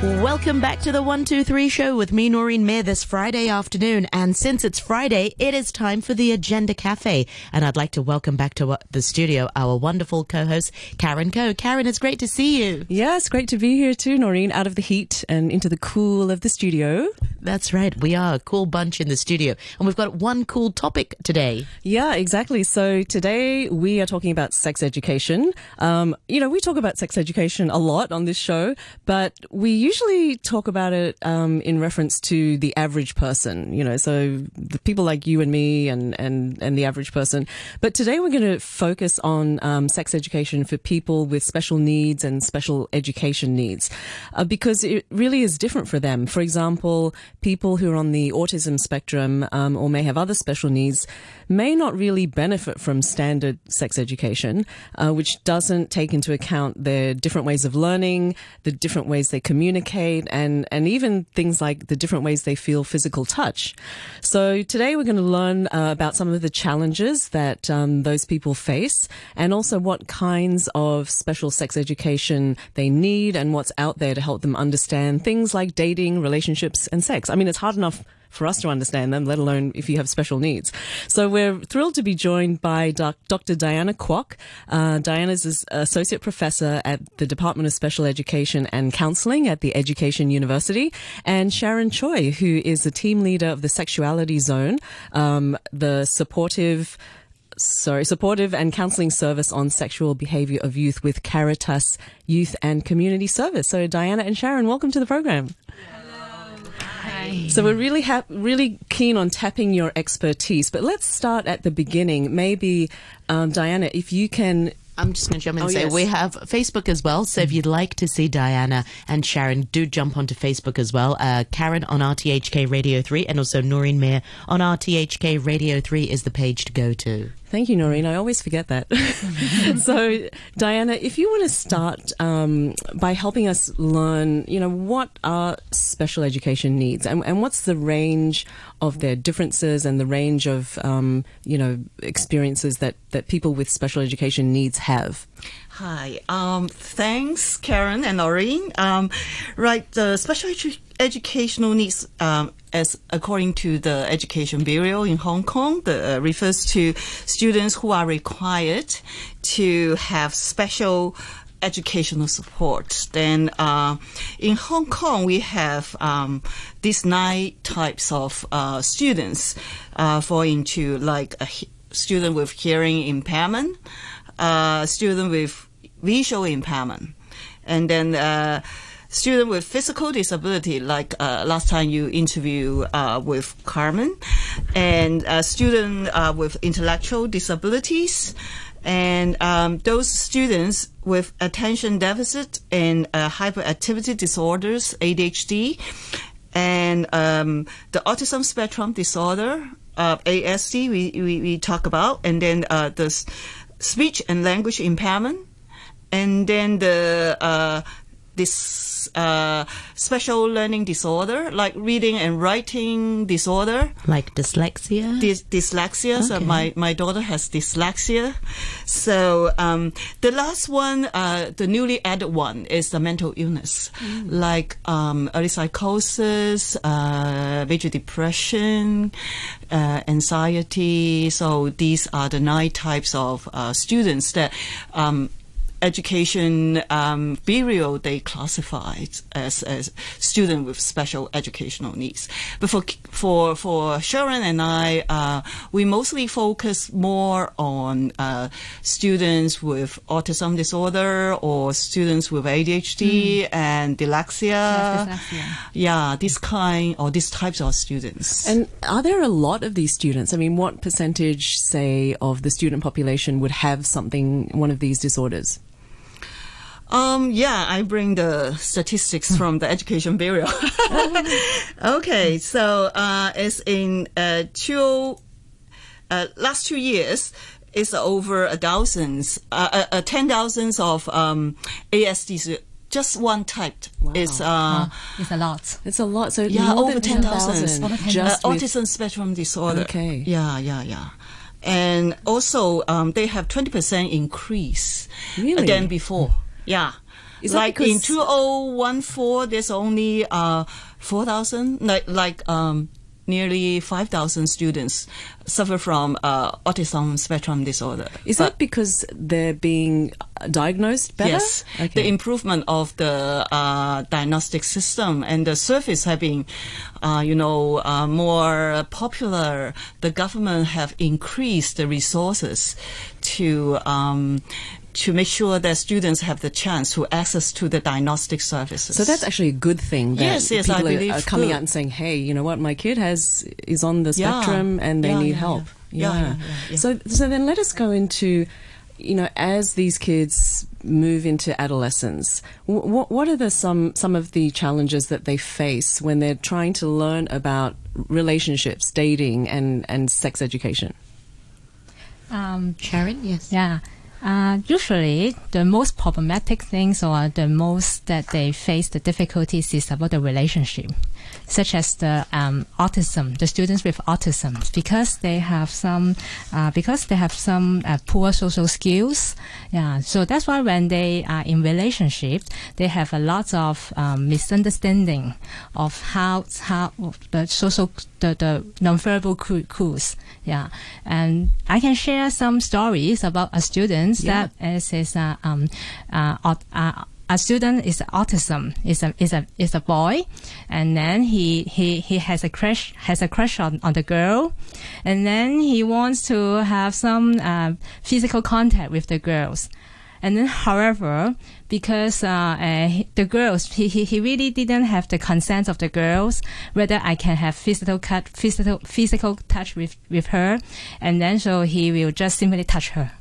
Welcome back to the 123 show with me, Noreen Mir, this Friday afternoon. And since it's Friday, it is time for the Agender Cafe. And I'd like to welcome back to the studio our wonderful co host, Karen Coe. Karen, it's great to see you. Yeah, it's great to be here too, Noreen, out of the heat and into the cool of the studio. That's right. We are a cool bunch in the studio. And we've got one cool topic today. Yeah, exactly. So today we are talking about sex education. Um, you know, we talk about sex education a lot on this show, but we usually talk about it um, in reference to the average person, you know, so the people like you and me and, and, and the average person. But today we're going to focus on um, sex education for people with special needs and special education needs uh, because it really is different for them. For example, people who are on the autism spectrum um, or may have other special needs may not really benefit from standard sex education, uh, which doesn't take into account their different ways of learning, the different ways they communicate, and, and even things like the different ways they feel physical touch. So today we're going to learn uh, about some of the challenges that um, those people face and also what kinds of special sex education they need and what's out there to help them understand things like dating, relationships, and sex. I mean, it's hard enough for us to understand them, let alone if you have special needs. So we're thrilled to be joined by Dr. Diana Kwok. Uh, Diana is associate professor at the Department of Special Education and Counseling at the Education University, and Sharon Choi, who is the team leader of the Sexuality Zone, um, the supportive sorry, supportive and counseling service on sexual behavior of youth with Caritas Youth and Community Service. So, Diana and Sharon, welcome to the program. So we're really ha- really keen on tapping your expertise, but let's start at the beginning. Maybe, um, Diana, if you can I'm just going to jump in and Oh, say yes. we have Facebook as well. So if you'd like to see Diana and Sharon, do jump onto Facebook as well. Uh, Karen on RTHK Radio 3 and also Noreen Mir on RTHK Radio 3 is the page to go to. Thank you, Noreen. I always forget that. so, Diana, if you want to start um, by helping us learn, you know, what are special education needs and, and what's the range of their differences and the range of, um, you know, experiences that, that people with special education needs have? Hi. Um, thanks, Karen and Noreen. Um, right, the special edu- educational needs, um, as according to the Education Bureau in Hong Kong, the, uh, refers to students who are required to have special educational support. Then uh, in Hong Kong, we have um, these nine types of uh, students uh, fall into like a he- student with hearing impairment, uh, student with visual impairment, and then uh, student with physical disability, like uh, last time you interview uh, with Carmen, and a student uh, with intellectual disabilities, and um, those students with attention deficit and uh, hyperactivity disorders, ADHD, and um, the autism spectrum disorder, uh, ASD, we, we, we talk about, and then uh, the speech and language impairment, and then the uh, this uh, special learning disorder, like reading and writing disorder, Like dyslexia? dys- dyslexia. So Okay. my, my daughter has dyslexia. So um, the last one, uh, the newly added one, is the mental illness, like um, early psychosis, uh, major depression, uh, anxiety. So these are the nine types of uh, students that. Um, Education um, Bureau they classified as as student with special educational needs, but for for for Sharon and I, uh, we mostly focus more on uh, students with autism disorder or students with ADHD and dyslexia. dyslexia. Yeah, this kind or these types of students. And are there a lot of these students? I mean, what percentage, say, of the student population would have something, one of these disorders? Um, yeah, I bring the statistics from the Education Bureau. okay, so uh, it's in uh, two uh, last two years. It's over a thousands, uh, uh, uh, ten thousands of um, ASDs. Just one type. It's uh, It's a lot. It's a lot. So yeah, over ten thousand. 10,000 Over 10,000. just uh, with- autism spectrum disorder. Okay. Yeah, yeah, yeah. And also, um, they have twenty percent increase Really? than before. Yeah. Is that like in 2014, there's only uh, 4,000, like, like um, nearly 5,000 students suffer from uh, autism spectrum disorder. Is But- that because they're being diagnosed better? Yes, Okay. the improvement of the uh, diagnostic system and the service have been, uh, you know, uh, more popular. The government have increased the resources to um, to make sure that students have the chance to access to the diagnostic services. So that's actually a good thing. That Yes, yes, I people are- believe are coming good. out and saying, "Hey, you know what? My kid has is on the Yeah. spectrum and they Yeah, need yeah, help." yeah. Yeah, yeah, yeah, yeah. So, so then let us go into, you know, as these kids move into adolescence, what what are the some some of the challenges that they face when they're trying to learn about relationships, dating, and and sex education? Um, Sharon, yes. yeah. Uh, usually, the most problematic things or the most that they face the difficulties is about the relationship, such as the um, autism, the students with autism, because they have some, uh, because they have some uh, poor social skills. Yeah, so that's why when they are in relationship, they have a lot of um, misunderstanding of how how the social the, the nonverbal cues. Yeah, and I can share some stories about a student that is is a um uh, uh a student is autism is a is a is a boy, and then he he he has a crush has a crush on, on the girl, and then he wants to have some uh, physical contact with the girls. And then, however, because uh, uh, the girls, he, he, he really didn't have the consent of the girls, whether I can have physical cut, physical physical touch with, with her, and then so he will just simply touch her.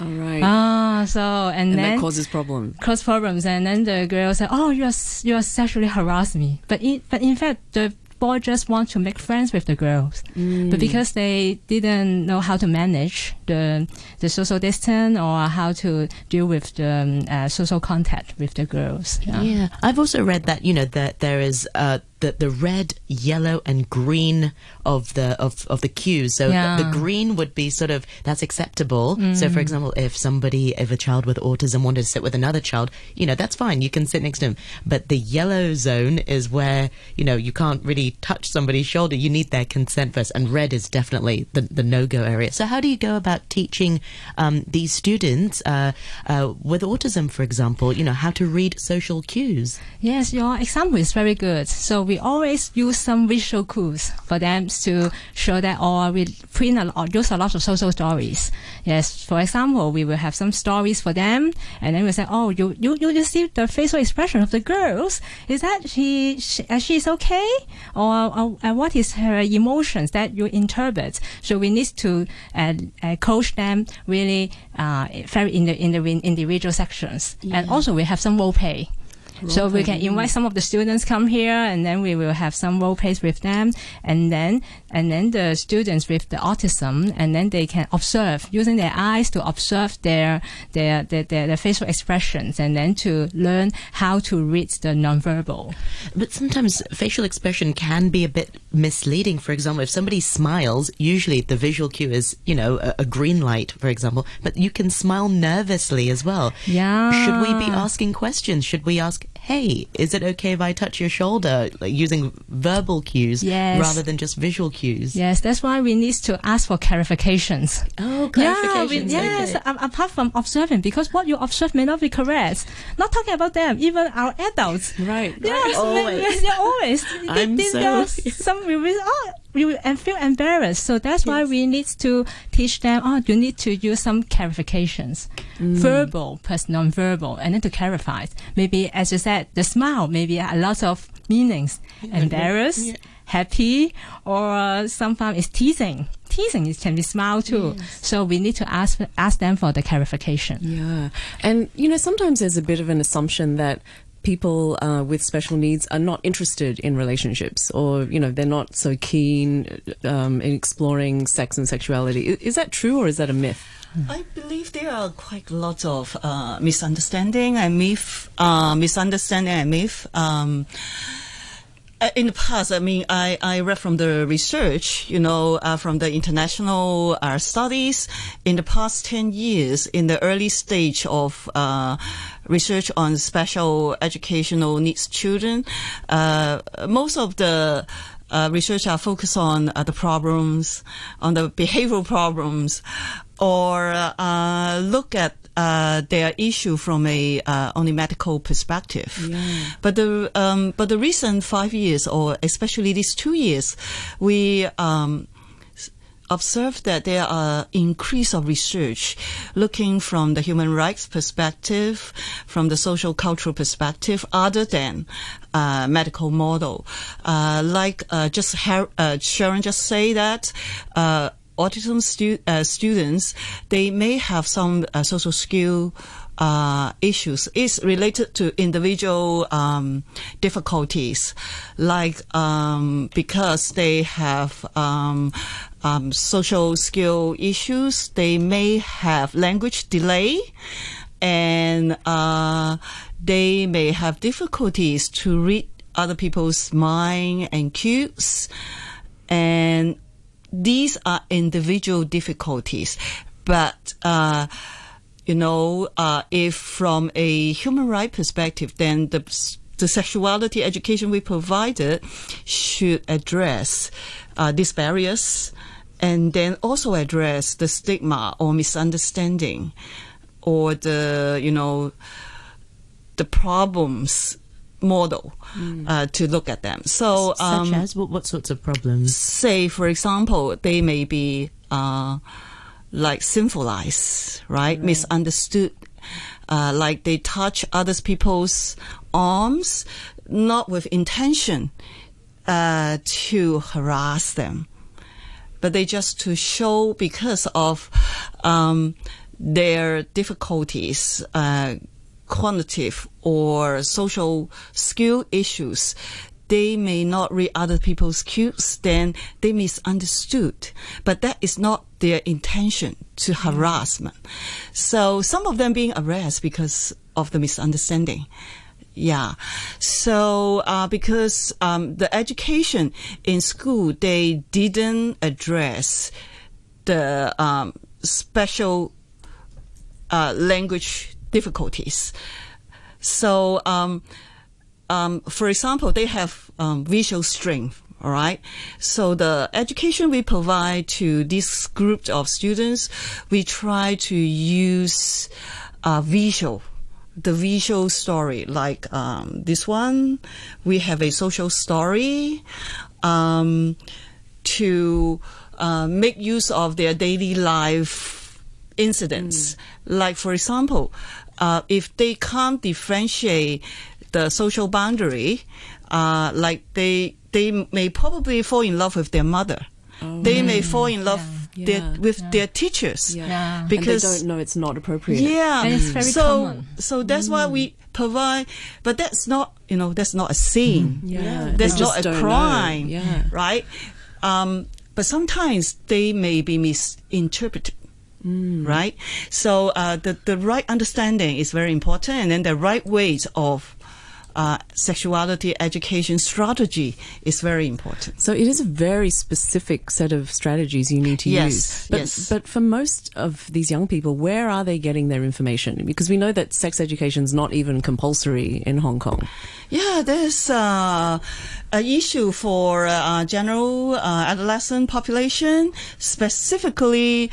All right, Ah, so and, and then that causes problems. cause problems, and then the girl said, "Oh, you are you are sexually harassed me," but in but in fact the boy just want to make friends with the girls, but because they didn't know how to manage the the social distance or how to deal with the um, uh, social contact with the girls. Yeah. Yeah, I've also read that you know that there is uh, the the red, yellow, and green of the of, of the cues. So Yeah. the, the green would be sort of that's acceptable. So for example, if somebody, if a child with autism wanted to sit with another child, you know that's fine. You can sit next to him. But the yellow zone is where you know you can't really touch somebody's shoulder. You need their consent first. And red is definitely the the no go area. So how do you go about teaching um, these students uh, uh, with autism, for example, you know how to read social cues? Yes, your example is very good. So we always use some visual cues for them to show that, or we print a lot, use a lot of social stories. Yes, for example, we will have some stories for them, and then we say, oh, you you you see the facial expression of the girls. Is that she, she uh, she's okay, or, or what is her emotions that you interpret? So we need to uh, uh, coach them really uh, very in the in the individual sections, and also we have some role play. So we can invite some of the students come here, and then we will have some role plays with them, and then and then the students with the autism, and then they can observe using their eyes to observe their their their, their, their facial expressions, and then to learn how to read the nonverbal. But sometimes facial expression can be a bit misleading. For example, if somebody smiles, usually the visual cue is, you know, a, a green light, for example, but you can smile nervously as well. Yeah. Should we be asking questions? Should we ask, hey, is it okay if I touch your shoulder? Like using verbal cues Yes. rather than just visual cues. Yes, that's why we need to ask for clarifications. Oh, Yeah, we, yes, okay. apart from observing, because what you observe may not be correct. Not talking about them, even our adults. Right. Yes, Always. yes, always. I'm They- so- some will, oh, we and feel embarrassed. So that's why we need to teach them. Oh, you need to use some clarifications, mm. verbal plus non-verbal, and then to clarify. Maybe as you said, the smile. Maybe a lot of meanings. Embarrassed, yeah. happy, or sometimes it's teasing. Teasing it can be smile too. So we need to ask ask them for the clarification. Yeah. And, you know, sometimes there's a bit of an assumption that people uh, with special needs are not interested in relationships or, you know, they're not so keen um, in exploring sex and sexuality. Is that true or is that a myth? I believe there are quite lots of uh, misunderstanding and myth, uh, misunderstanding and myth. Um, in the past, I mean, I, I read from the research, you know, uh, from the international uh, studies. In the past 10 years, in the early stage of uh, research on special educational needs children, uh, most of the uh, research are focused on uh, the problems, on the behavioral problems, or uh, look at uh, their issue from a uh, only medical perspective. But the um, but the recent five years, or especially these two years, we um, observed that there are increase of research looking from the human rights perspective, from the social cultural perspective, other than uh, medical model. Uh, like uh, just Har- uh, Sharon just say that. Autism stu- uh, students, they may have some uh, social skill uh, issues. It's related to individual um, difficulties, like um, because they have um, um, social skill issues, they may have language delay, and uh, they may have difficulties to read other people's mind and cues, and these are individual difficulties, but uh, you know, uh, if from a human right perspective, then the the sexuality education we provided should address uh, these barriers, and then also address the stigma or misunderstanding, or the you know, the problems model uh, to look at them. So um, Such as what, what sorts of problems? say, for example, they may be uh, like sinfulized, right? Misunderstood. Uh, like they touch others people's arms, not with intention uh, to harass them, but they just to show because of um, their difficulties. Quantitative or social skill issues, they may not read other people's cues, then they misunderstood. But that is not their intention to harassment. So some of them being arrested because of the misunderstanding. Yeah. So, uh, because um, the education in school, they didn't address the um, special uh, language difficulties. So, um, um, for example, they have um, visual strength. All right. So the education we provide to this group of students, we try to use uh, visual, the visual story. Like um, this one, we have a social story um, to uh, make use of their daily life incidents. Like, for example, uh, if they can't differentiate the social boundary, uh, like they they may probably fall in love with their mother. They may fall in love Yeah. their, Yeah. with their teachers Yeah. Yeah. because and they don't know it's not appropriate. yeah, And it's very so common. so that's why we provide, but that's not you know that's not a sin. Yeah. That's They not a don't know. crime. Yeah. right. Um, but sometimes they may be misinterpreted. Mm. Right, so uh, the the right understanding is very important, and then the right ways of uh, sexuality education strategy is very important. So it is a very specific set of strategies you need to Yes, use. But, yes. but for most of these young people, where are they getting their information? Because we know that sex education is not even compulsory in Hong Kong. Yeah, there's uh, an issue for uh, general uh, adolescent population, specifically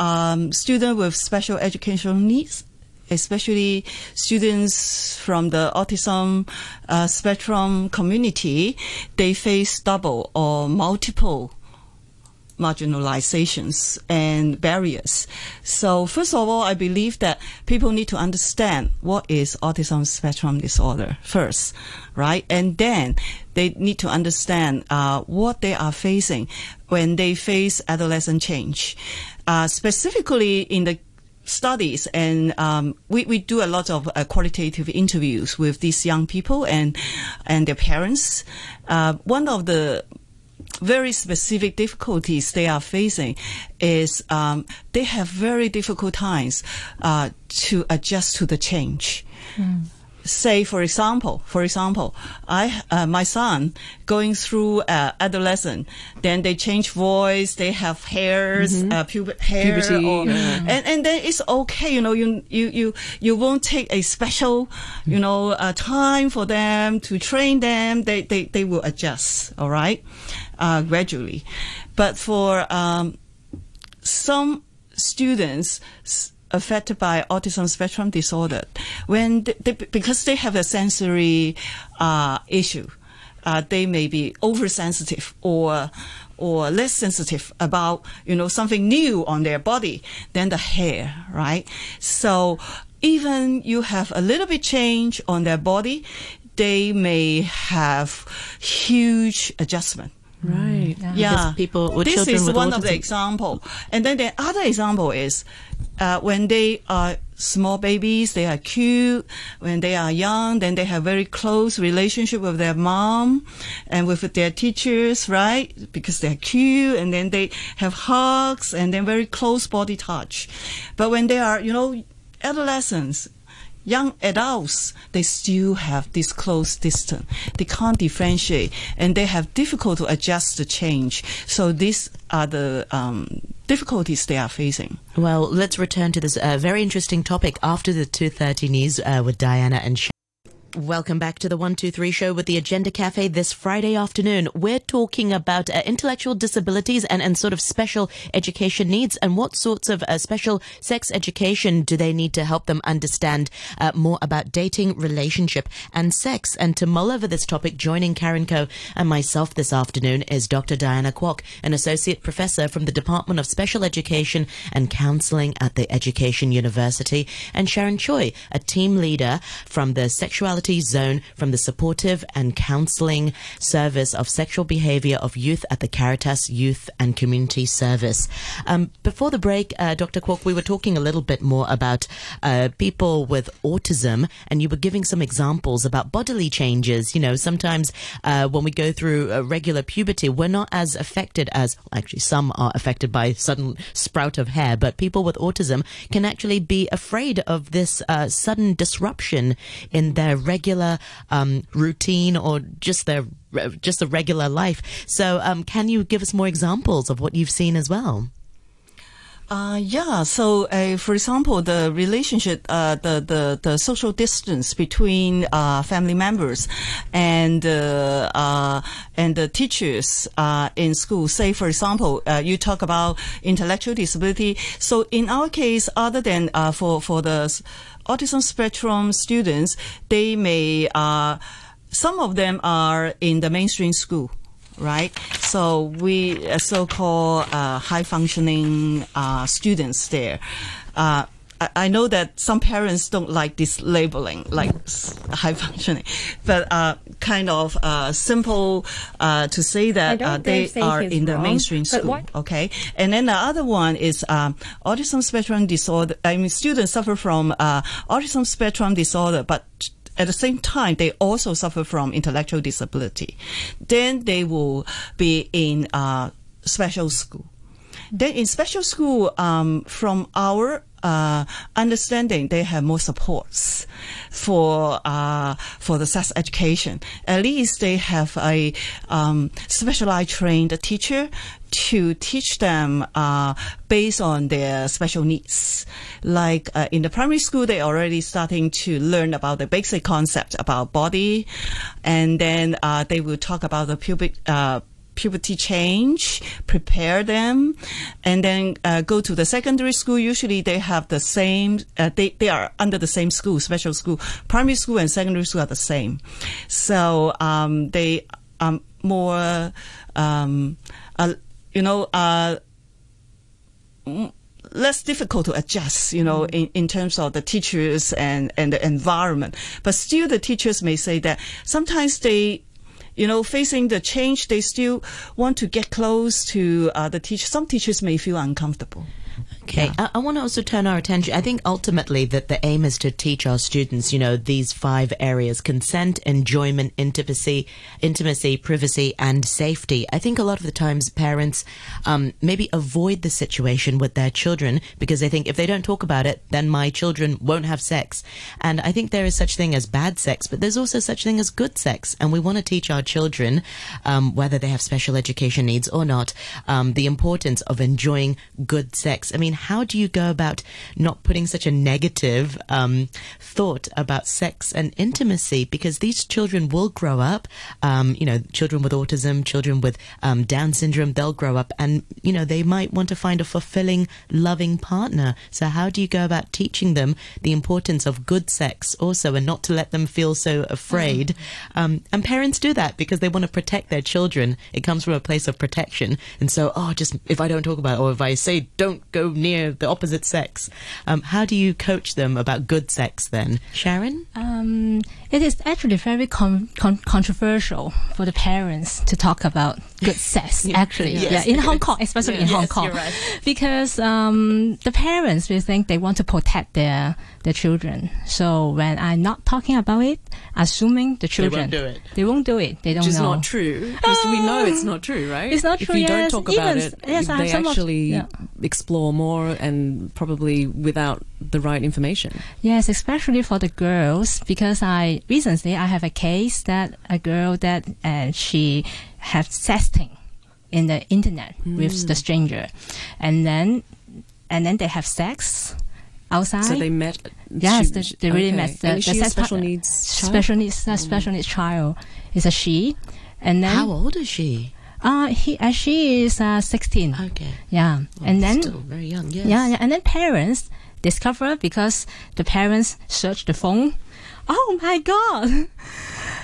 um, students with special educational needs, especially students from the autism uh, spectrum community. They face double or multiple marginalizations and barriers. So first of all, I believe that people need to understand what is autism spectrum disorder first, right? And then they need to understand uh, what they are facing when they face adolescent change, uh, specifically in the studies and um, we, we do a lot of uh, qualitative interviews with these young people and and their parents. Uh, one of the very specific difficulties they are facing is um, they have very difficult times uh, to adjust to the change. Say for example for example i uh, my son going through uh, adolescent then they change voice they have hairs uh, pubic hair Puberty, or, yeah. and and then it's okay you know you you you you won't take a special you know uh, time for them to train them. They they, they will adjust all right uh, gradually. But for um, some students affected by autism spectrum disorder. When they, they, because they have a sensory uh, issue uh, they may be oversensitive or or less sensitive about you know something new on their body than the hair right? So even you have a little bit change on their body they may have huge adjustment Right. yeah, people with this children is with one of the autism. example, and then the other example is uh, when they are small babies, they are cute. When they are young, then they have very close relationship with their mom and with their teachers, right? Because they're cute, and then they have hugs and then very close body touch. But when they are, you know, adolescents, young adults, they still have this close distance. They can't differentiate and they have difficult to adjust the change. So these are the um, difficulties they are facing. Well, let's return to this uh, very interesting topic after the 2.30 news uh, with Diana and Sha- Welcome back to the 123 show with the Agender Cafe this Friday afternoon. We're talking about uh, intellectual disabilities and, and sort of special education needs and what sorts of uh, special sex education do they need to help them understand uh, more about dating, relationship and sex. And to mull over this topic, joining Karen Coe and myself this afternoon is Dr. Diana Kwok, an associate professor from the Department of Special Education and Counseling at the Education University, and Sharon Choi, a team leader from the Sexuality Zone from the Supportive and Counseling Service of Sexual Behavior of Youth at the Caritas Youth and Community Service. Um, before the break, uh, Dr. Kwok, we were talking a little bit more about uh, people with autism, and you were giving some examples about bodily changes. You know, sometimes uh, when we go through uh, regular puberty, we're not as affected as actually some are affected by sudden sprout of hair, but people with autism can actually be afraid of this uh, sudden disruption in their regular um, routine or just their just a regular life. So, um, can you give us more examples of what you've seen as well? Uh, yeah. So, uh, for example, the relationship, uh, the, the, the social distance between, uh, family members and, uh, uh, and the teachers, in school. Say, for example, you talk about intellectual disability. So in our case, other than, for, for the autism spectrum students, they may, uh, some of them are in the mainstream school right? So we uh, so-called uh, high-functioning uh, students there. Uh, I- I know that some parents don't like this labeling, like high functioning, but uh, kind of uh, simple uh, to say that uh, they are in the wrong, mainstream school. Okay, and then the other one is um, autism spectrum disorder. I mean, students suffer from uh, autism spectrum disorder, but at the same time, they also suffer from intellectual disability. Then they will be in uh, special school. Then in special school, um, from our uh, understanding, they have more supports for uh, for the sex education. At least they have a um, specialized trained teacher to teach them uh, based on their special needs. Like uh, in the primary school, they already starting to learn about the basic concept about body, and then uh, they will talk about the pubic. Puberty change, prepare them, and then uh, go to the secondary school. Usually they have the same, uh, they, they are under the same school, special school. Primary school and secondary school are the same. So um, they are more, um, uh, you know, uh, m- less difficult to adjust, you know, in, in terms of the teachers and, and the environment. But still the teachers may say that sometimes they you know, facing the change, they still want to get close to uh, the teacher. Some teachers may feel uncomfortable. Okay, I, I want to also turn our attention. I think ultimately that the aim is to teach our students, you know, these five areas: consent, enjoyment, intimacy, intimacy, privacy, and safety. I think a lot of the times parents um, maybe avoid the situation with their children because they think if they don't talk about it, then my children won't have sex. And I think there is such thing as bad sex, but there's also such thing as good sex, and we want to teach our children, um, whether they have special education needs or not, um, the importance of enjoying good sex. I mean, how do you go about not putting such a negative um, thought about sex and intimacy? Because these children will grow up, um, you know, children with autism, children with um, Down syndrome, they'll grow up and, you know, they might want to find a fulfilling, loving partner. So, how do you go about teaching them the importance of good sex also and not to let them feel so afraid? Um, and parents do that because they want to protect their children. It comes from a place of protection. And so, oh, just if I don't talk about it or if I say don't go near the opposite sex, um, how do you coach them about good sex then? Sharon? Um, it is actually very con- con- controversial for the parents to talk about good sex. Actually, Yes. yeah, in Hong Kong, especially in Hong Yes, Kong, right. because um, the parents will think they want to protect their their children. So when I'm not talking about it, assuming the children they won't do it. they won't do it. They don't Which is know. not true. Because we know it's not true, right? It's not true. If true, you don't talk about Even- it, yes, they some of- actually yeah. explore more and probably without the right information. Yes, especially for the girls, because I recently I have a case that a girl that uh, she have sexting in the internet with the stranger, and then and then they have sex outside. So they met. yes, she- they, they really okay. met the, And the is she a sex special partner. needs child? special needs special needs child is a she, and then How old is she? uh he uh, she is uh, sixteen. Okay. Yeah, and then Still very young, yes. yeah, yeah, and then parents discover because the parents search the phone. Oh my god,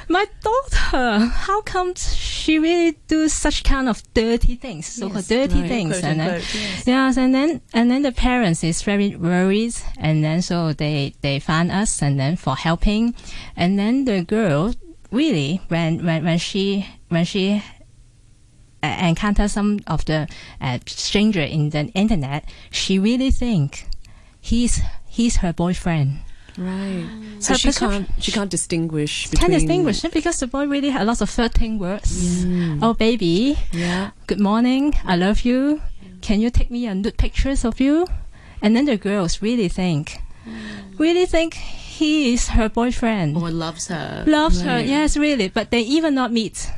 my daughter! How come she really do such kind of dirty things, so-called dirty right, things, and then yes. yes, and then and then the parents is very worried, and then so they they find us, and then for helping, and then the girl really when when when she when she uh, encounter some of the uh, stranger in the internet, she really think he's he's her boyfriend. Right. Mm. So Her she can't. She can't distinguish between. Can distinguish because the boy really had lots of flirting words. Oh baby, Yeah. good morning, I love you. Can you take me a nude pictures of you? And then the girls really think, mm. really think he is her boyfriend. Or loves her. loves her. Yes, really. But they even not meet.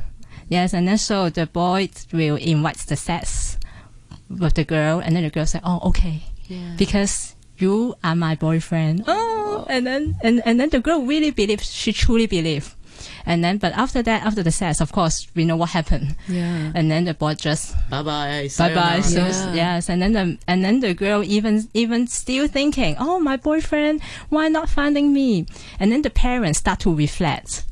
Yes, and then so the boy will invite the sex with the girl, and then the girl say, "Oh, okay, Yeah. because you are my boyfriend." Oh, and then and and then the girl really believes she truly believe, and then but after that, after the sex, of course, we know what happened, Yeah. and then the boy just Bye bye. bye bye. So Yeah. yes, and then the and then the girl even even still thinking, oh my boyfriend, why not finding me? And then the parents start to reflect.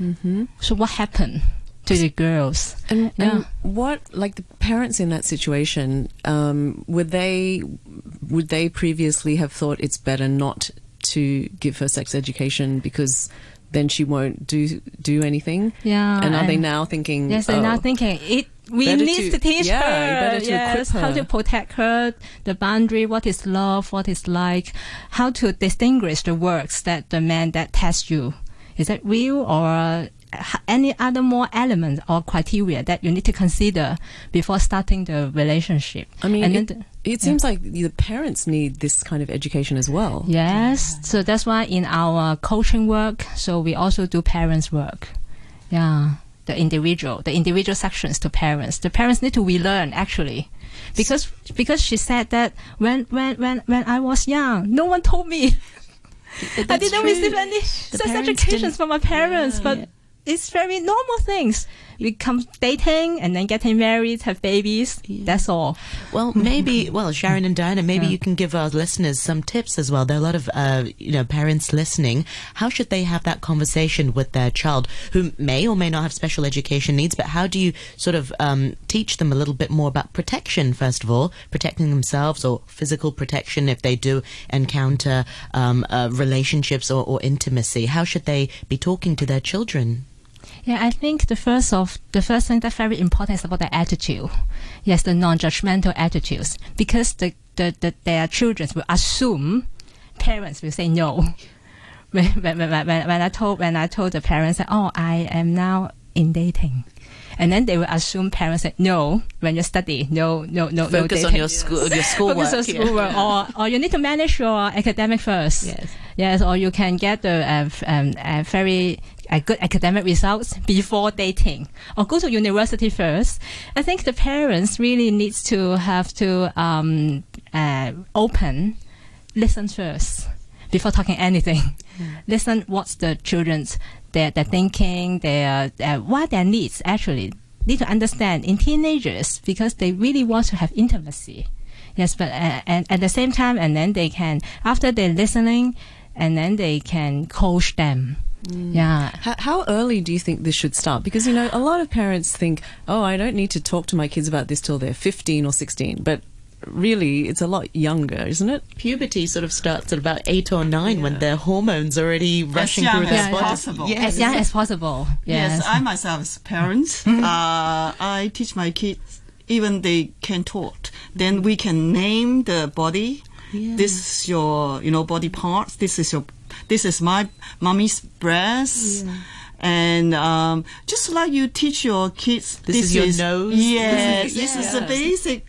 Mm-hmm. So what happened to the girls? And, Yeah. and what, like the parents in that situation, um, would they would they previously have thought it's better not to give her sex education because then she won't do do anything? Yeah, And are they now thinking? Yes, they're oh, now thinking it. We need to- to, teach yeah, her. better to equip yes, how to protect her, the boundary, what is love, what is like, how to distinguish the works that the man that tests you. Is that real or any other more elements or criteria that you need to consider before starting the relationship? I mean, and it, then it seems like the parents need this kind of education as well. Yes, so that's why in our coaching work, so we also do parents work. Yeah, the individual, the individual sections to parents. The parents need to relearn actually, because because she said that when when when when I was young, no one told me. I didn't true. receive any sex parents education from my parents, but it's very normal things. We come dating and then getting married, have babies. That's all. Well, maybe, well, Sharon and Diana, maybe Yeah. you can give our listeners some tips as well. There are a lot of, uh, you know, parents listening. How should they have that conversation with their child who may or may not have special education needs? But how do you sort of um, teach them a little bit more about protection, first of all, protecting themselves or physical protection if they do encounter um, uh, relationships or, or intimacy? How should they be talking to their children? Yeah, I think the first of the first thing that's very important is about the attitude. Yes, the non-judgmental attitudes, because the, the, the their children will assume parents will say no. When, when, when, when, when I told when I told the parents that oh I am now in dating, and then they will assume parents said no when you study no no no Focus no on your school, your schoolwork. Focus on yeah. schoolwork, or or you need to manage your academic first. Yes. Yes, or you can get the uh, um, uh, very uh, good academic results before dating, or go to university first. I think the parents really needs to have to um, uh, open, listen first before talking anything. Listen what's the children's their their thinking, their uh, what their needs actually need to understand in teenagers because they really want to have intimacy. Yes, but uh, and at the same time, and then they can after they're listening, and then they can coach them. Yeah. How, how early do you think this should start? Because, you know, a lot of parents think, oh, I don't need to talk to my kids about this till they're 15 or 16. But really, it's a lot younger, isn't it? Puberty sort of starts at about eight or nine when their hormones already rushing young through their as body. possible. Yes. As young as possible. Yes, Yes. I myself as parents, uh, I teach my kids even they can talk. Then we can name the body. This is your, you know, body parts. This is your, this is my mommy's breast. And um, just like you teach your kids, This is your nose. Yes, This is- this is the basic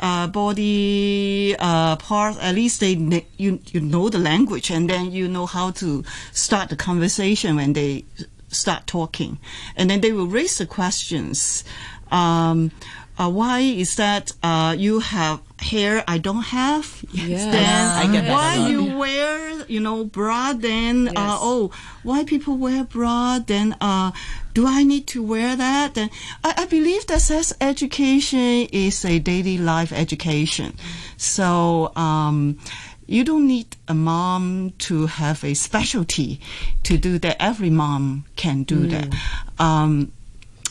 uh, body uh, part. At least they you you know the language, and then you know how to start the conversation when they start talking, and then they will raise the questions. Um, uh, why is that uh, you have hair I don't have? Yes. Then I get why you wear you know bra? Then uh, oh, why people wear bra? Then uh, do I need to wear that? Then I, I believe that sex education is a daily life education. So um, you don't need a mom to have a specialty to do that. Every mom can do that. Um,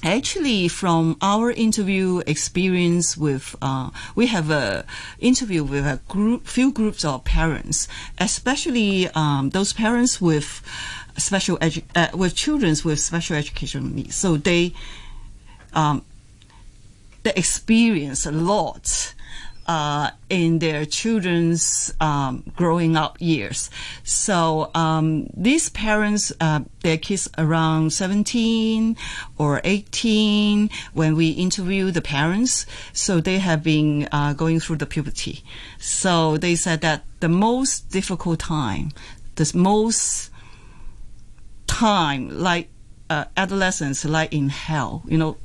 Actually, from our interview experience with, uh, we have a interview with a group, few groups of parents, especially um, those parents with special edu- uh, with children with special educational needs. So they, um, they experience a lot uh, in their children's um, growing up years. So um, these parents, uh, their kids around 17 or 18, when we interview the parents, so they have been uh, going through the puberty. So they said that the most difficult time, the most time, like uh, adolescence, like in hell, you know,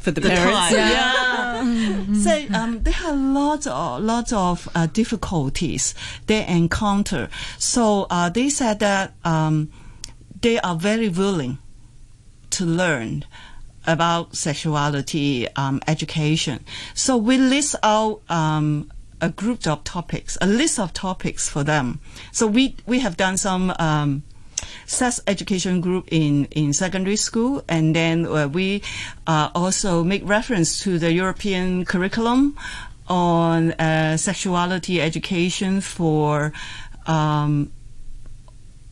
For the, the parents. time. Yeah. so um, they have lots of lots of uh, difficulties they encounter. So uh, they said that um, they are very willing to learn about sexuality um, education. So we list out um, a group of topics, a list of topics for them. So we we have done some. Sex education group in, in secondary school, and then uh, we uh, also make reference to the European curriculum on uh, sexuality education for um,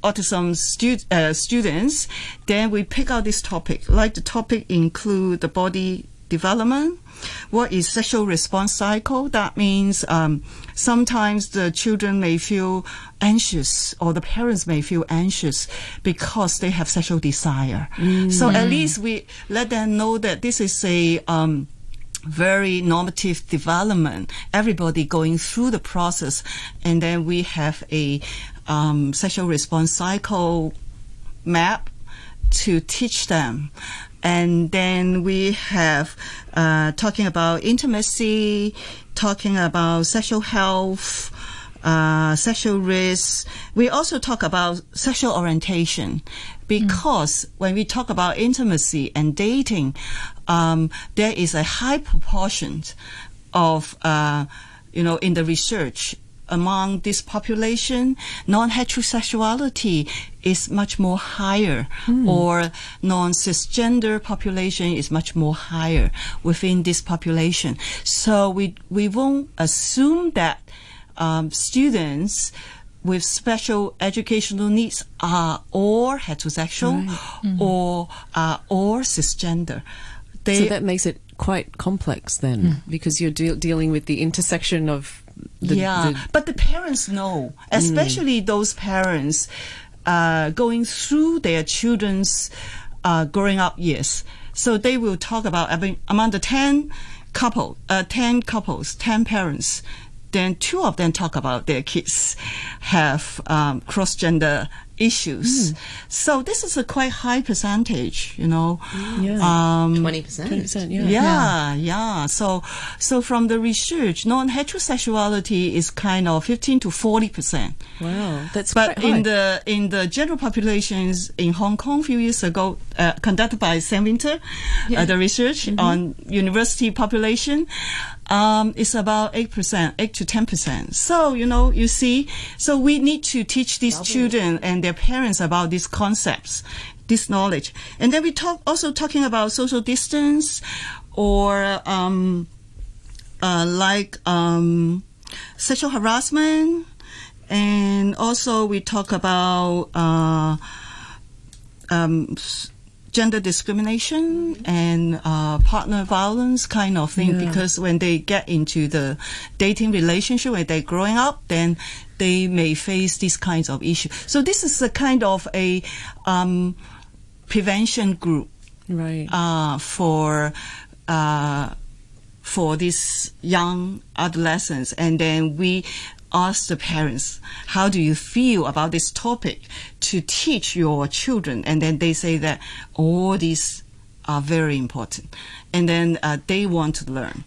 autism stu- uh, students. Then we pick out this topic. Like the topic include the body development. What is sexual response cycle? That means um, sometimes the children may feel anxious or the parents may feel anxious because they have sexual desire. So at least we let them know that this is a um, very normative development. Everybody going through the process, and then we have a um, sexual response cycle map to teach them. And then we have uh, talking about intimacy, talking about sexual health, uh, sexual risk. We also talk about sexual orientation because when we talk about intimacy and dating, um, there is a high proportion of, uh, you know, in the research among this population, non-heterosexuality is much more higher, or non-cisgender population is much more higher within this population. So we we won't assume that um, students with special educational needs are or heterosexual or uh, or cisgender. They, So that makes it quite complex then, because you're deal dealing with the intersection of the, yeah, the- but the parents know, especially those parents uh, going through their children's uh, growing up years. So they will talk about I mean, among the ten couple, uh, ten couples, ten parents. Then two of them talk about their kids have um, cross gender issues. So this is a quite high percentage, you know. yeah, Um, 20%. 20%, yeah. yeah, yeah. So, so from the research, non-heterosexuality is kind of 15 to 40 percent. Wow, that's But quite high. in the in the general populations in Hong Kong, a few years ago, uh, conducted by Sam Winter, uh, the research Mm-hmm. on university population, um, is about eight percent, eight to ten percent. So you know, you see, so we need to teach these children and their parents about these concepts, this knowledge, and then we talk also talking about social distance, or um, uh, like um, sexual harassment, and also we talk about uh, um, gender discrimination and uh, partner violence kind of thing. Because when they get into the dating relationship, when they're growing up, then they may face these kinds of issues. So this is a kind of a um, prevention group right. uh, for uh, for these young adolescents, and then we ask the parents, "How do you feel about this topic?" to teach your children, and then they say that all these are very important, and then uh, they want to learn.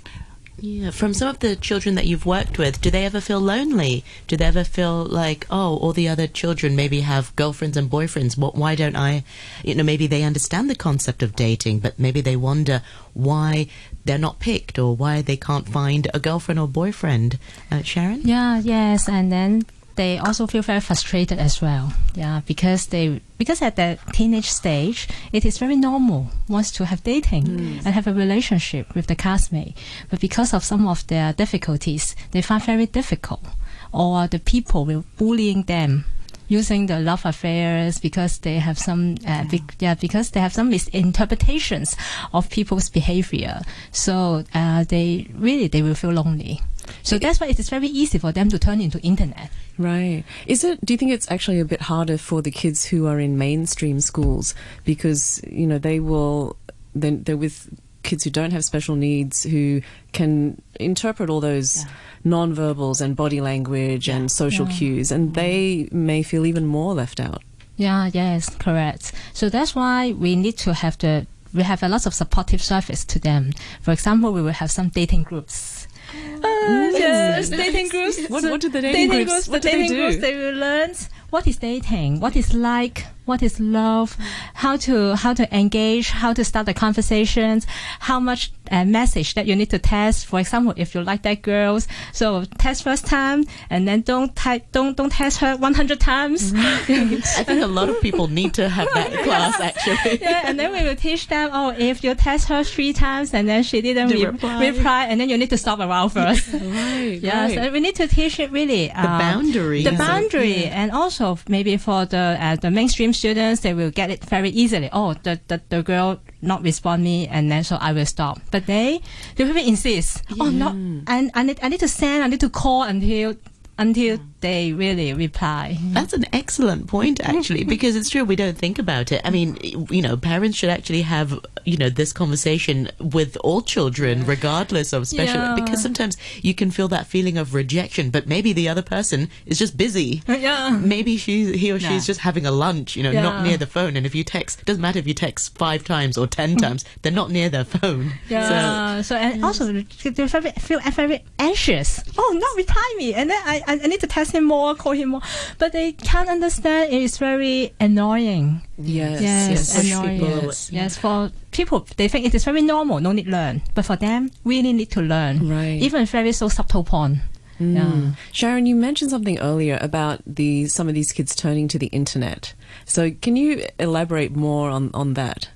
Yeah, from some of the children that you've worked with, do they ever feel lonely? Do they ever feel like, oh, all the other children maybe have girlfriends and boyfriends? What? Why don't I? You know, maybe they understand the concept of dating, but maybe they wonder why they're not picked or why they can't find a girlfriend or boyfriend. Uh, Sharon? Yeah, yes, and then they also feel very frustrated as well. Yeah, because they because at the teenage stage, it is very normal wants to have dating and have a relationship with the classmate, but because of some of their difficulties, they find very difficult, or the people will bullying them. Using the love affairs because they have some, uh, bec- yeah, because they have some misinterpretations of people's behavior. So uh, they really they will feel lonely. So that's why it is very easy for them to turn into internet. Right. Is it, do you think it's actually a bit harder for the kids who are in mainstream schools because, you know, they will, then they're with kids who don't have special needs who can interpret all those non-verbals and body language and social Yeah. cues and they may feel even more left out. Yeah, yes, correct. So that's why we need to have the we have a lot of supportive service to them. For example, we will have some dating groups. Ah, mm. yes, dating groups. What- what do the dating groups- the what do they dating do? groups they will learn what is dating, what is like, what is love, how to how to engage, how to start the conversations, how much uh, message that you need to test. For example, if you like that girl, so test first time and then don't type, don't don't test her one hundred times. I think a lot of people need to have that class actually. yeah, and then we will teach them. Oh, if you test her three times and then she didn't re- reply. reply. and then you need to stop around first. Right. yeah, so we need to teach it really The uh, boundary. the boundary, and also maybe for the uh, the mainstream students, they will get it very easily. Oh, the the, the girl not respond me, and then so I will stop. But they they will insist. Oh, no, and I need I need to send, I need to call until until they really reply. That's an excellent point, actually, because it's true we don't think about it. I mean, you know, parents should actually have you know this conversation with all children, regardless of special. Yeah. Because sometimes you can feel that feeling of rejection, but maybe the other person is just busy. yeah. Maybe she, he or she's Yeah. just having a lunch, you know, not near the phone. And if you text, doesn't matter if you text five times or ten mm. times, they're not near their phone. So, Yeah. So, and also they very, feel very anxious. Oh, not reply me, and then I, I need to text him more, call him more, but they can't understand. It is very annoying. Yes. Yes, push annoying. people. Yes. yes, for people they think it is very normal, no need to learn, but for them really need to learn. Right. Even very so subtle point. Yeah. Sharon, you mentioned something earlier about the some of these kids turning to the internet. So can you elaborate more on, on that?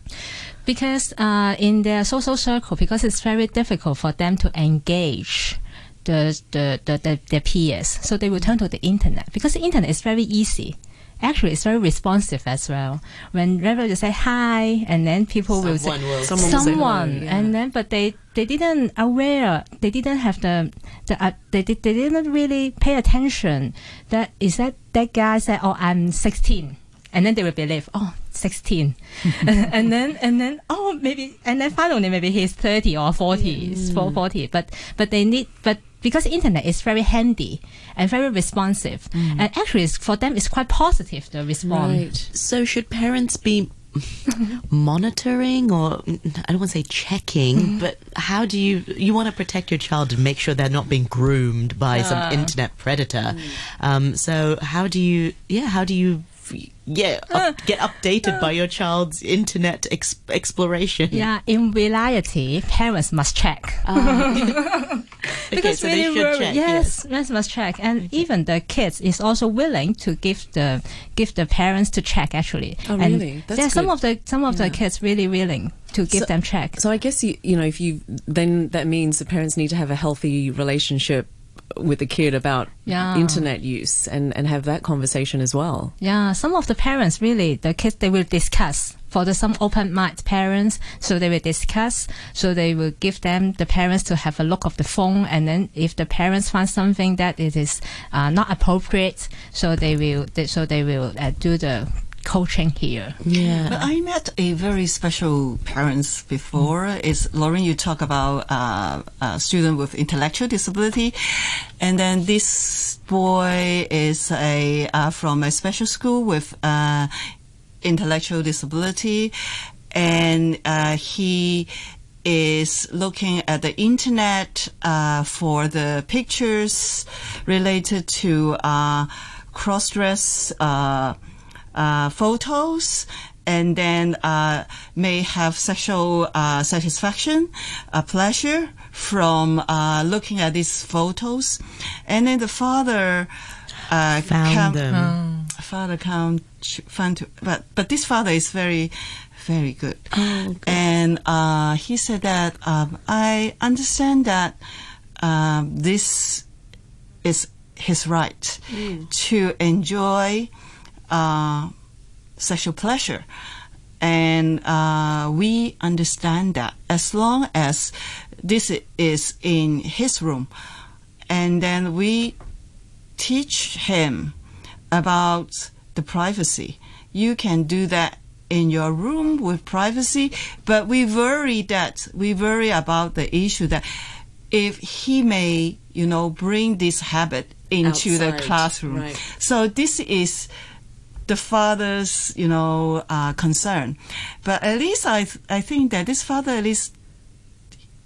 because uh, in their social circle, because it's very difficult for them to engage the, the, the, the their peers. So they will turn to the internet because the internet is very easy. Actually, it's very responsive as well. When Whenever you say hi, and then people will say Someone will- Someone will say someone, hello, yeah. and then but they they didn't aware, they didn't have the the uh, they did they didn't really pay attention. That is that that guy said, "Oh, I'm 16." And then they will believe, oh, 16. and, and then, and then, oh, maybe, and then finally maybe he's 30 or 40, Mm. for 40. But, but they need, but because internet is very handy and very responsive. Mm. And actually it's, for them it's quite positive, the response. Right. So should parents be monitoring or I don't want to say checking, mm-hmm. but how do you you want to protect your child and make sure they're not being groomed by some uh. internet predator? Mm. Um, so how do you yeah how do you yeah up, uh. get updated by uh. your child's internet ex- exploration? Yeah, in reality, parents must check. okay, ah. because so really they should worry. check. Yes, parents must check, and even the kids is also willing to give the give the parents to check actually. Oh, And really? That's yeah, some of the some of the kids really willing to give So- them check. So I guess you you know if you then that means the parents need to have a healthy relationship with the kid about Yeah. internet use and and have that conversation as well. Yeah, some of the parents really the kids they will discuss. For the some open mind parents, so they will discuss. So they will give them the parents to have a look of the phone, and then if the parents find something that it is uh, not appropriate, so they will they, so they will uh, do the coaching here. Yeah. But I met a very special parents before. Is Lauren? You talk about uh, a student with intellectual disability, and then this boy is a uh, from a special school with uh, intellectual disability, and uh, he is looking at the internet uh, for the pictures related to uh, cross-dress. Uh, uh, photos and then uh, may have sexual uh, satisfaction, uh, pleasure from uh, looking at these photos. And then the father uh, Found come- them. Father come found to, but but this father is very very good. Oh, And uh, he said that um, I understand that um, this is his right to enjoy uh, sexual pleasure. And uh, we understand that as long as this is in his room, and then we teach him about the privacy. You can do that in your room with privacy, but we worry that we worry about the issue that if he may, you know, bring this habit into the classroom. right. So this is the father's, you know, uh, concern. But at least I, I think that this father at least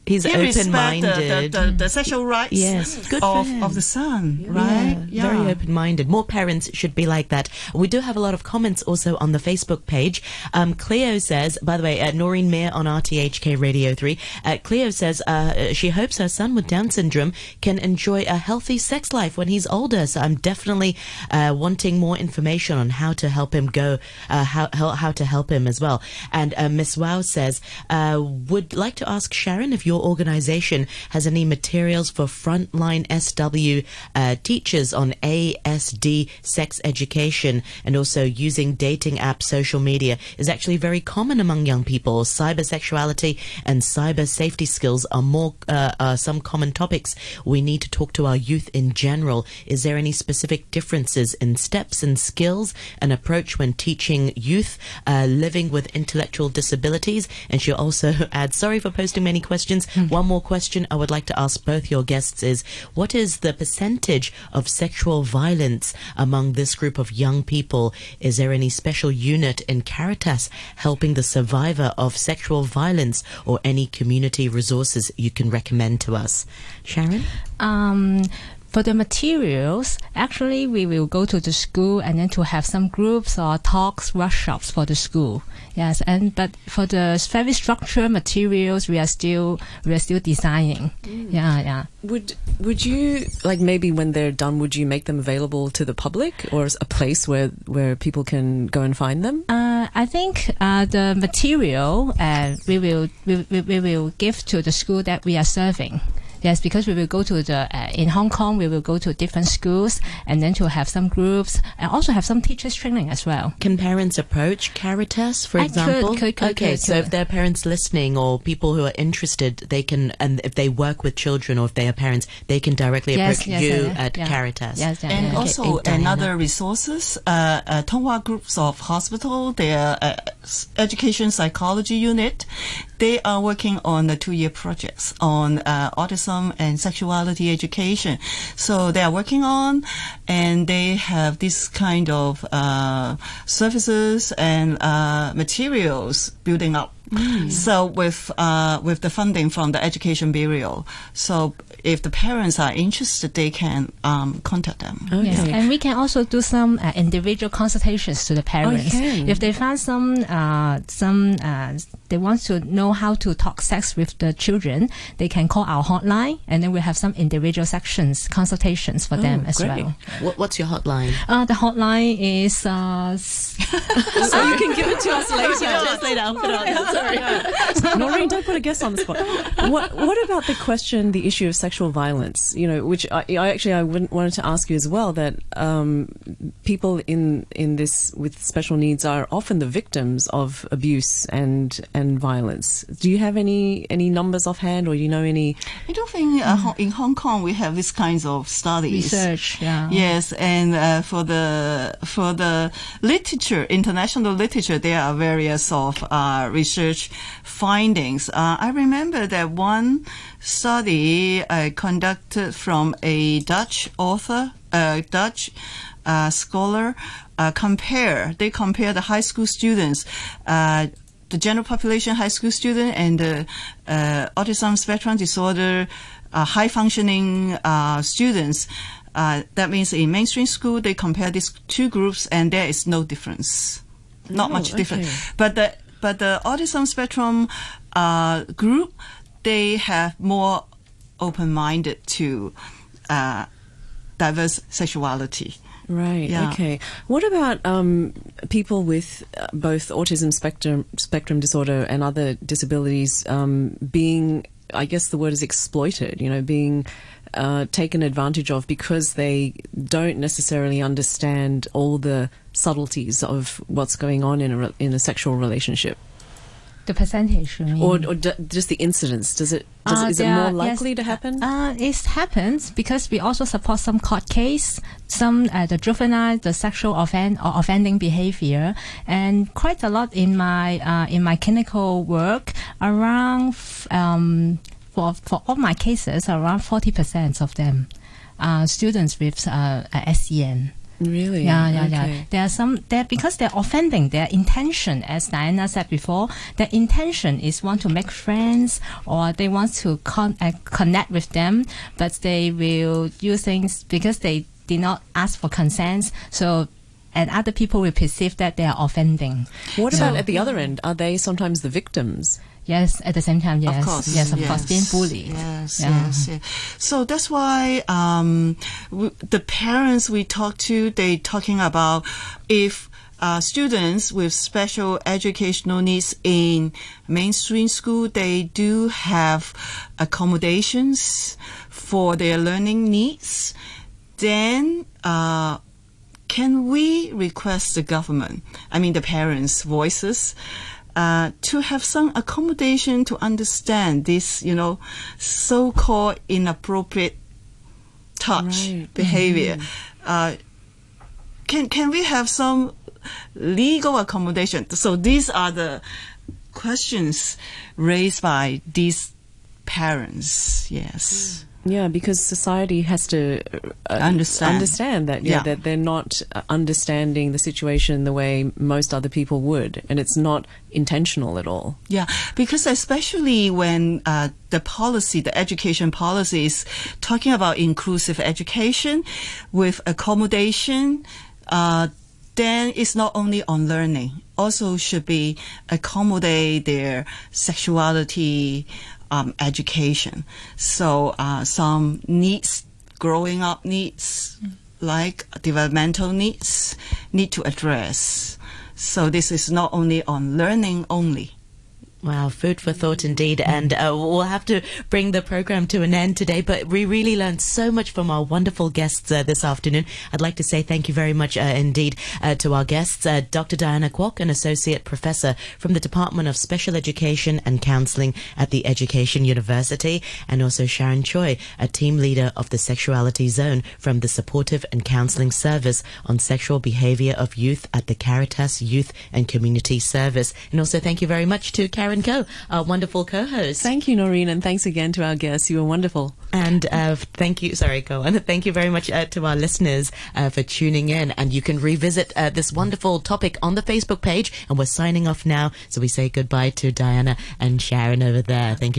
He's he open-minded. the, the, the, sexual rights Yes, good of, of the son, right? Yeah, very open minded. More parents should be like that. We do have a lot of comments also on the Facebook page. Um, Cleo says, by the way, uh, Noreen Mir on RTHK Radio 3, uh, Cleo says uh, she hopes her son with Down syndrome can enjoy a healthy sex life when he's older. So I'm definitely uh, wanting more information on how to help him go, uh, how, how, how to help him as well. And uh, Miss Wow says, uh, would like to ask Sharon if your organization has any materials for frontline SW uh, teachers on ASD sex education and also using dating apps, social media is actually very common among young people. Cybersexuality and cyber safety skills are more uh, are some common topics we need to talk to our youth in general. Is there any specific differences in steps and skills and approach when teaching youth uh, living with intellectual disabilities? And she'll also adds, sorry for posting many questions. One more question I would like to ask both your guests is, what is the percentage of sexual violence among this group of young people? Is there any special unit in Caritas helping the survivor of sexual violence or any community resources you can recommend to us? Sharon? Um, for the materials, actually, we will go to the school and then to have some groups or talks, workshops for the school. Yes, and but for the very structured materials, we are still we are still designing. Yeah, yeah. Would would you like maybe when they're done? Would you make them available to the public or a place where where people can go and find them? Uh, I think uh, the material uh, we will we, we, we will give to the school that we are serving. Yes, because we will go to the uh, in Hong Kong, we will go to different schools and then to have some groups and also have some teachers training as well. Can parents approach Caritas, for I example? could, could, okay, could, so could. if there are parents listening or people who are interested, they can, and if they work with children or if they are parents, they can directly Yes, approach yes, you yeah, at yeah. Caritas. Yes, yeah, And yeah. also Okay, Diana. another resources, uh, uh, Tung Wah groups of hospital, their uh, education psychology unit, they are working on the two-year projects on uh, autism and sexuality education. So they are working on, and they have this kind of uh, services and uh, materials building up. So with uh, with the funding from the Education Bureau, so if the parents are interested, they can um, contact them. Yes, Okay. and we can also do some uh, individual consultations to the parents. can. If they find some, uh, some, uh, they want to know how to talk sex with the children, they can call our hotline, and then we have some individual sections, consultations for them as great. well. What, what's your hotline? Uh, the hotline is uh, so you can give it to us later. Just later, I'll put it on. Sorry. Noreen, don't put a guess on the spot. What What about the question, the issue of sexual violence? You know, which I, I actually I wouldn't- wanted to ask you as well. That um, people in in this with special needs are often the victims of abuse and and violence. Do you have any any numbers offhand, or you know any? I don't think uh, Hong- in Hong Kong we have these kinds of studies. research. Yeah. Yes, and uh, for the for the literature, international literature, there are various of uh, research findings. Uh, I remember that one study uh, conducted from a Dutch author, uh, Dutch uh, scholar, uh, compare they compare the high school students. Uh, the general population high school student and the uh, autism spectrum disorder uh, high functioning uh, students. Uh, that means in mainstream school they compare these two groups and there is no difference, not Oh, much difference. okay. But the but the autism spectrum uh, group they have more open minded to uh, diverse sexuality. Right. Yeah. Okay. What about um, people with uh, both autism spectrum spectrum disorder and other disabilities um, being, I guess the word is exploited. You know, being uh, taken advantage of because they don't necessarily understand all the subtleties of what's going on in a re- in a sexual relationship, The percentage. or, or d- just the incidence. Does it? Does, Uh, is it more likely yes, to happen? Uh, it happens because we also support some court case, some uh, the juvenile, the sexual offend or offending behavior, and quite a lot in my uh, in my clinical work around f- um, for for all my cases around forty percent of them are students with uh, uh, SEN. really? Yeah, yeah, okay. yeah. There are some there because they're offending. Their intention, as Diana said before, their intention is want to make friends or they want to con- uh, connect with them, but they will do things because they did not ask for consent. So, and other people will perceive that they are offending. What So- about at the other end? Are they sometimes the victims? Yes, at the same time, yes, Of course. yes, of course, being Yes. bullied. Yes, Yeah. yes, yes. So that's why um, w- the parents we talk to, they talking about if uh, students with special educational needs in mainstream school, they do have accommodations for their learning needs, then uh, can we request the government, I mean the parents' voices, uh, to have some accommodation to understand this, you know, so-called inappropriate touch Right. behavior? Uh, can can we have some legal accommodation? So these are the questions raised by these parents. Yes. Yeah, because society has to uh, Understand. understand that yeah, Yeah. that they're not uh, understanding the situation the way most other people would, and it's not intentional at all. Yeah, because especially when uh, the policy, the education policy is talking about inclusive education with accommodation, uh, then it's not only on learning, also should be accommodate their sexuality um, education. So uh, some needs, growing up needs, like developmental needs, need to address. So this is not only on learning only Wow, food for thought indeed. And uh, we'll have to bring the program to an end today, but we really learned so much from our wonderful guests uh, this afternoon. I'd like to say thank you very much uh, indeed uh, to our guests, uh, Dr. Diana Kwok, an associate professor from the Department of Special Education and Counseling at the Education University, and also Sharon Choi, a team leader of the Sexuality Zone from the Supportive and Counseling Service on Sexual Behavior of Youth at the Caritas Youth and Community Service. And also thank you very much to Karen Ko, our wonderful co-host. Thank you, Noreen, and thanks again to our guests. You were wonderful. And uh, thank you, sorry, go on. Thank you very much uh, to our listeners uh, for tuning in. And you can revisit uh, this wonderful topic on the Facebook page. And we're signing off now. So we say goodbye to Diana and Sharon over there. Thank you.